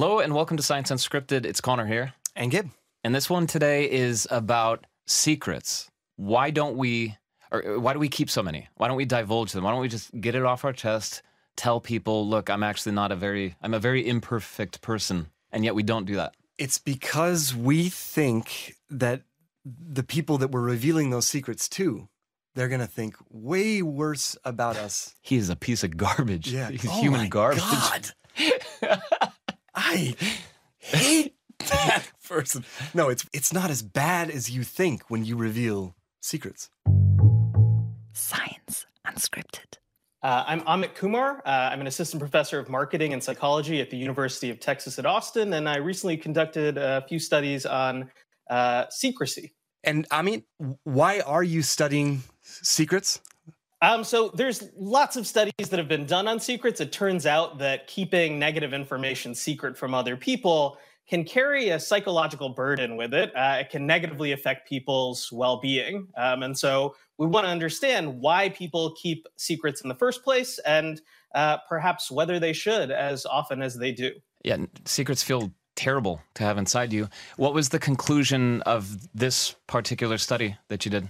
Hello and welcome to Science Unscripted. It's Connor here. And Gib. And this one today is about secrets. Why don't we, or uh, why do we keep so many? Why don't we divulge them? Why don't we just get it off our chest, tell people, look, I'm actually not a very, I'm a very imperfect person. And yet we don't do that. It's because we think that the people that we're revealing those secrets to, they're going to think way worse about us. He is a piece of garbage. Yeah. He's Oh human my garbage. God. I hate that person. No, it's it's not as bad as you think when you reveal secrets. Science Unscripted. Uh, I'm Amit Kumar. Uh, I'm an assistant professor of marketing and psychology at the University of Texas at Austin, and I recently conducted a few studies on uh, secrecy. And I mean, why are you studying secrets? Um, so there's lots of studies that have been done on secrets. It turns out that keeping negative information secret from other people can carry a psychological burden with it. Uh, it can negatively affect people's well-being, um, and so we want to understand why people keep secrets in the first place, and uh, perhaps whether they should as often as they do. Yeah, secrets feel terrible to have inside you. What was the conclusion of this particular study that you did?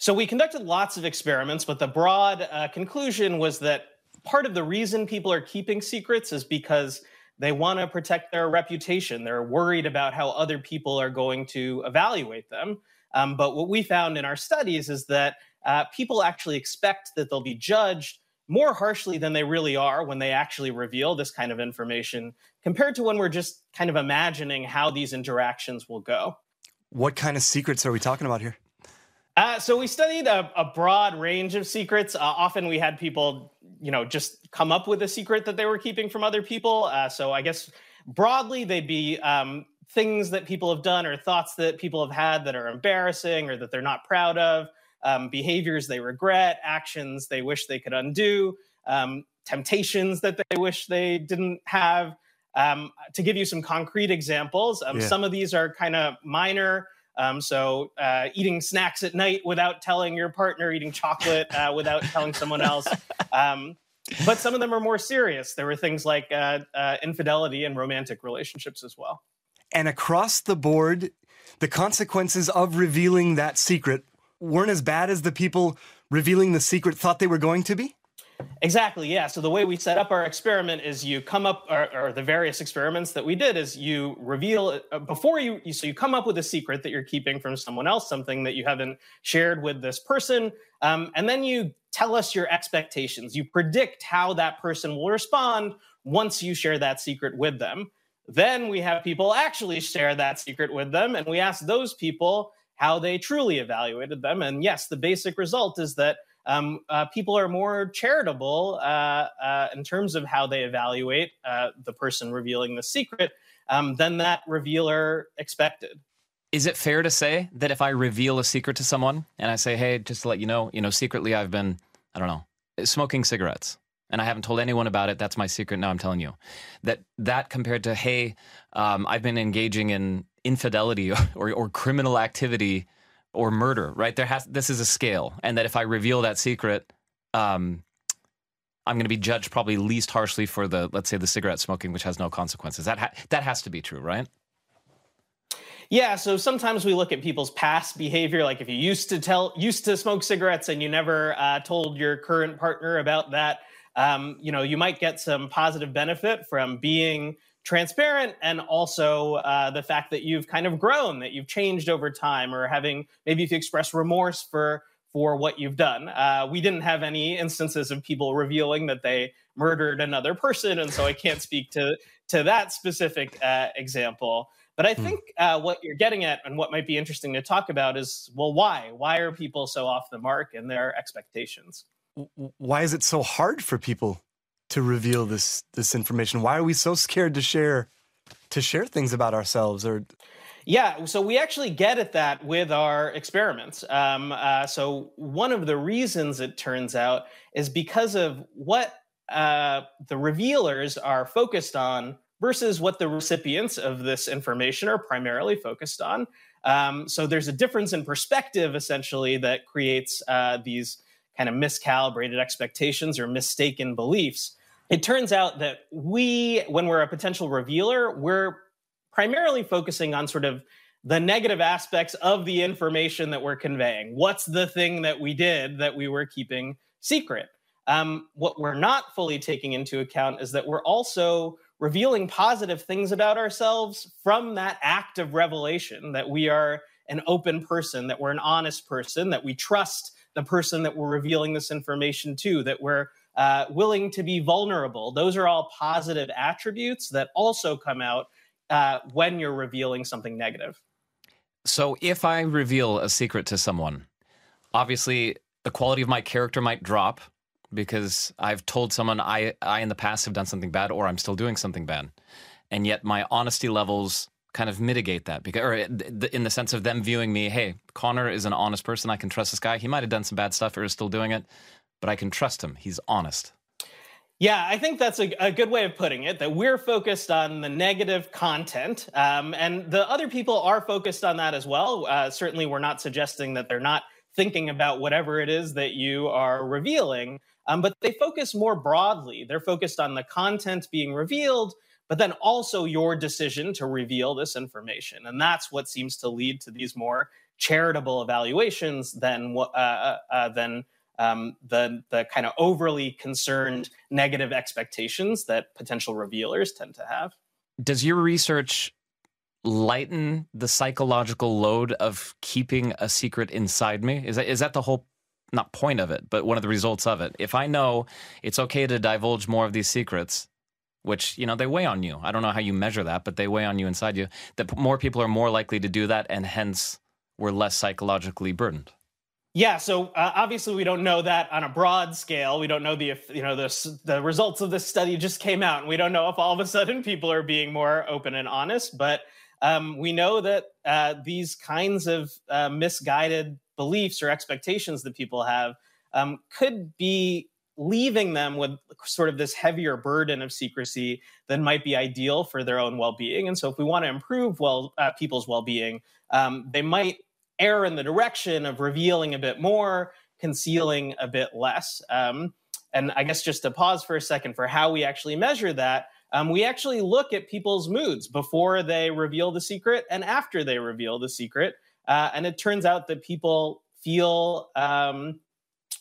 So we conducted lots of experiments, but the broad uh, conclusion was that part of the reason people are keeping secrets is because they want to protect their reputation. They're worried about how other people are going to evaluate them. Um, but what we found in our studies is that uh, people actually expect that they'll be judged more harshly than they really are when they actually reveal this kind of information compared to when we're just kind of imagining how these interactions will go. What kind of secrets are we talking about here? Uh, so we studied a, a broad range of secrets. Uh, often we had people, you know, just come up with a secret that they were keeping from other people. Uh, so I guess broadly they'd be um, things that people have done or thoughts that people have had that are embarrassing or that they're not proud of, um, behaviors they regret, actions they wish they could undo, um, temptations that they wish they didn't have. Um, to give you some concrete examples, um, Yeah. some of these are kind of minor. Um, so, uh, eating snacks at night without telling your partner, eating chocolate uh, without telling someone else. Um, but some of them are more serious. There were things like uh, uh, infidelity and romantic relationships as well. And across the board, the consequences of revealing that secret weren't as bad as the people revealing the secret thought they were going to be? Exactly. Yeah. So the way we set up our experiment is you come up, or, or the various experiments that we did is you reveal uh, before you, so you come up with a secret that you're keeping from someone else, something that you haven't shared with this person, um, and then you tell us your expectations. You predict how that person will respond once you share that secret with them. Then we have people actually share that secret with them, and we ask those people how they truly evaluated them. And yes, the basic result is that um, uh, people are more charitable uh, uh, in terms of how they evaluate uh, the person revealing the secret um, than that revealer expected. Is it fair to say that if I reveal a secret to someone and I say, hey, just to let you know, you know, secretly I've been, I don't know, smoking cigarettes and I haven't told anyone about it, that's my secret, now I'm telling you. That that compared to, hey, um, I've been engaging in infidelity or, or criminal activity or murder, right? There has this is a scale. And that if I reveal that secret, um, I'm going to be judged probably least harshly for the, let's say, the cigarette smoking, which has no consequences. That ha- that has to be true, right? Yeah, so sometimes we look at people's past behavior, like if you used to tell, used to smoke cigarettes, and you never uh, told your current partner about that, um, you know, you might get some positive benefit from being transparent, and also uh, the fact that you've kind of grown, that you've changed over time, or having maybe if you express remorse for for what you've done. Uh, we didn't have any instances of people revealing that they murdered another person, and so I can't speak to to that specific uh, example. But I think uh, what you're getting at and what might be interesting to talk about is well, why? Why are people so off the mark in their expectations? Why is it so hard for people to reveal this this information? Why are we so scared to share to share things about ourselves or Yeah, so we actually get at that with our experiments. Um, uh, so one of the reasons it turns out is because of what uh, the revealers are focused on versus what the recipients of this information are primarily focused on. Um, so there's a difference in perspective, essentially, that creates uh, these kind of miscalibrated expectations or mistaken beliefs. It turns out that we, when we're a potential revealer, we're primarily focusing on sort of the negative aspects of the information that we're conveying. What's the thing that we did that we were keeping secret? Um, what we're not fully taking into account is that we're also revealing positive things about ourselves from that act of revelation that we are an open person, that we're an honest person, that we trust the person that we're revealing this information to, that we're uh, willing to be vulnerable. Those are all positive attributes that also come out uh, when you're revealing something negative. So if I reveal a secret to someone, obviously the quality of my character might drop because I've told someone I, I in the past have done something bad or I'm still doing something bad. And yet my honesty levels kind of mitigate that because or in the sense of them viewing me, hey, Connor is an honest person. I can trust this guy. He might have done some bad stuff or is still doing it, but I can trust him. He's honest. Yeah, I think that's a, a, good way of putting it. That we're focused on the negative content, um, and the other people are focused on that as well. Uh, certainly, we're not suggesting that they're not thinking about whatever it is that you are revealing, um, but they focus more broadly. They're focused on the content being revealed, but then also your decision to reveal this information, and that's what seems to lead to these more charitable evaluations than uh, uh, uh, than um, the the kind of overly concerned negative expectations that potential revealers tend to have. Does your research lighten the psychological load of keeping a secret inside me? Is that is that the whole not point of it, but one of the results of it? If I know it's okay to divulge more of these secrets, which you know they weigh on you. I don't know how you measure that, but they weigh on you inside you. That more people are more likely to do that, and hence we're less psychologically burdened. Yeah, so uh, obviously we don't know that on a broad scale. We don't know the you know the the results of this study just came out, and we don't know if all of a sudden people are being more open and honest. But um, we know that uh, these kinds of uh, misguided beliefs or expectations that people have um, could be leaving them with sort of this heavier burden of secrecy than might be ideal for their own well-being. And so, if we want to improve well uh, people's well-being, um, they might err in the direction of revealing a bit more, concealing a bit less. Um, and I guess just to pause for a second for how we actually measure that, um, we actually look at people's moods before they reveal the secret and after they reveal the secret. Uh, and it turns out that people feel um,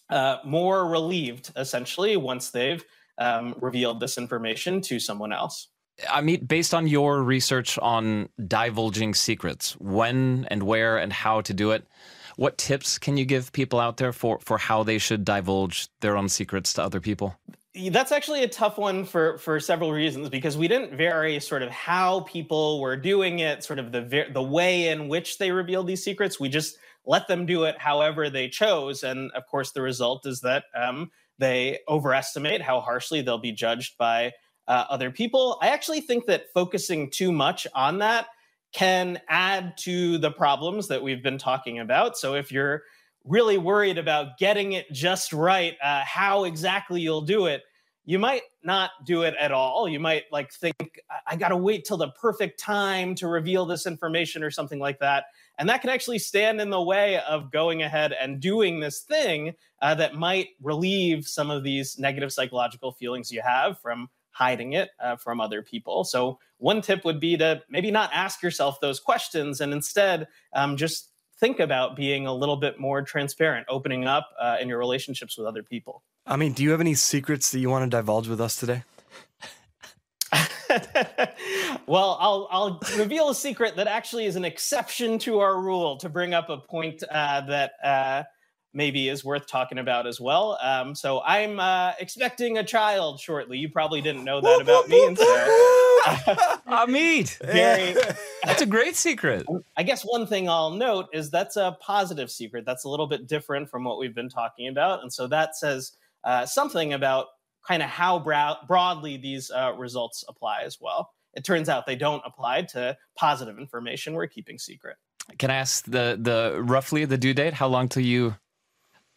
uh, more relieved, essentially, once they've um, revealed this information to someone else. I mean, based on your research on divulging secrets, when and where and how to do it, what tips can you give people out there for, for how they should divulge their own secrets to other people? That's actually a tough one for for several reasons because we didn't vary sort of how people were doing it, sort of the the way in which they revealed these secrets. We just let them do it however they chose, and of course, the result is that um, they overestimate how harshly they'll be judged by uh, other people. I actually think that focusing too much on that can add to the problems that we've been talking about. So if you're really worried about getting it just right, uh, how exactly you'll do it, you might not do it at all. You might like think, I, I got to wait till the perfect time to reveal this information or something like that. And that can actually stand in the way of going ahead and doing this thing uh, that might relieve some of these negative psychological feelings you have from hiding it uh, from other people. So, one tip would be to maybe not ask yourself those questions and instead um, just think about being a little bit more transparent, opening up uh, in your relationships with other people. I mean, do you have any secrets that you want to divulge with us today? well, I'll I'll reveal a secret that actually is an exception to our rule to bring up a point uh, that uh, maybe is worth talking about as well. Um, so I'm uh, expecting a child shortly. You probably didn't know that about me, and so Amit, very. That's a great secret. I guess one thing I'll note is that's a positive secret. That's a little bit different from what we've been talking about, and so that says uh, something about kind of how broad- broadly these uh, results apply as well. It turns out they don't apply to positive information we're keeping secret. Can I ask the the roughly the due date? How long till you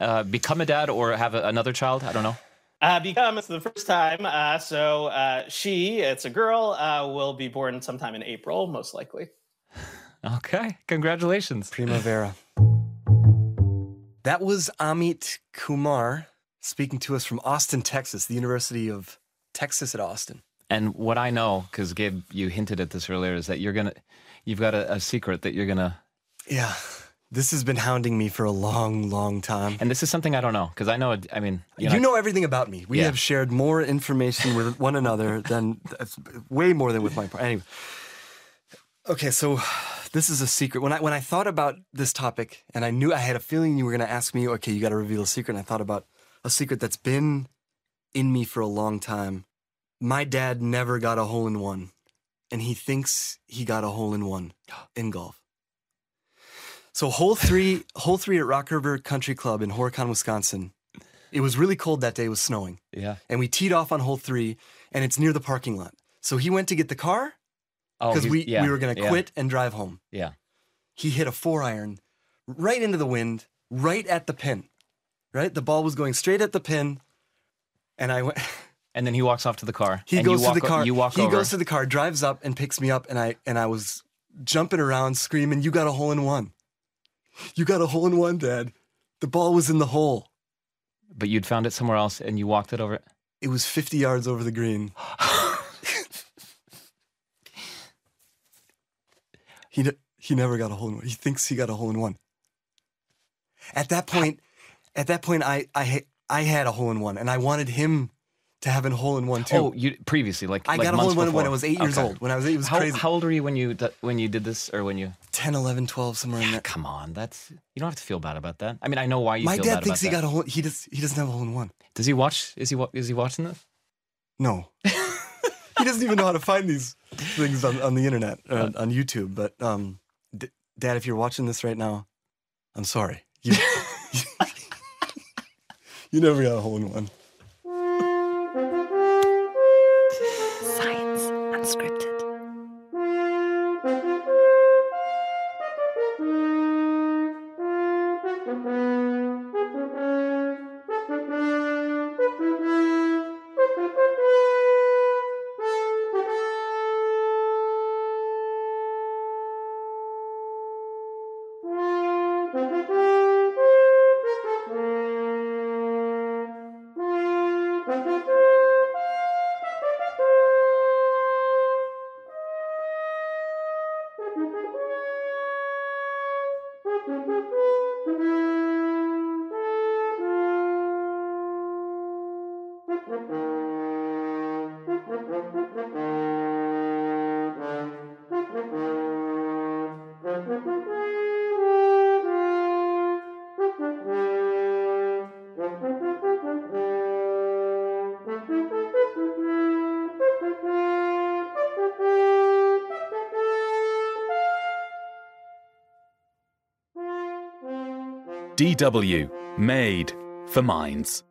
uh, become a dad or have a, another child? I don't know. Uh, become it's the first time. Uh, so uh, she, it's a girl, uh, will be born sometime in April, most likely. Okay, congratulations, Primavera. That was Amit Kumar speaking to us from Austin, Texas, the University of Texas at Austin. And what I know, because Gabe, you hinted at this earlier, is that you're gonna, you've got a, a secret that you're gonna, Yeah. This has been hounding me for a long, long time. and this is something I don't know, because I know, I mean, you You know, know, everything about me. We Yeah. have shared more information with one another than way more than with my partner. Anyway. Okay, so this is a secret. When I when I thought about this topic, and I knew I had a feeling you were going to ask me, okay, you got to reveal a secret. And I thought about a secret that's been in me for a long time. My dad never got a hole in one, and he thinks he got a hole in one in golf. So hole three, hole three at Rock River Country Club in Horicon, Wisconsin. It was really cold that day. It was snowing yeah. and we teed off on hole three, and it's near the parking lot. So he went to get the car Oh, because he's- we, yeah, we were going to yeah, quit and drive home. Yeah. He hit a four iron right into the wind, right at the pin. Right, the ball was going straight at the pin, and I went. And then he walks off to the car. He and goes you walk, to the o- car. You walk he over. goes to the car, drives up, and picks me up, and I and I was jumping around, screaming, "You got a hole in one! You got a hole in one, Dad! The ball was in the hole. but you'd found it somewhere else, and you walked it over. It was 50 yards over the green." He ne- he never got a hole in one. He thinks he got a hole in one. At that point, at that point, I I I had a hole in one, and I wanted him to have a hole in one too. Oh, you previously like I like got a hole in one when I was eight years Okay. old. When I was eight, it was How, crazy. how old were you when you when you did this, or when you? 10, 11, 12, somewhere in there. Come on, that's you don't have to feel bad about that. I mean, I know why you My dad thinks he that. got a hole. He does. He doesn't have a hole in one. Does he watch? Is he is he watching this? No, he doesn't even know how to find these things on, on the internet uh, on YouTube. But um, D- Dad, if you're watching this right now, I'm sorry. You, you never got a hole in one. DW, made for minds.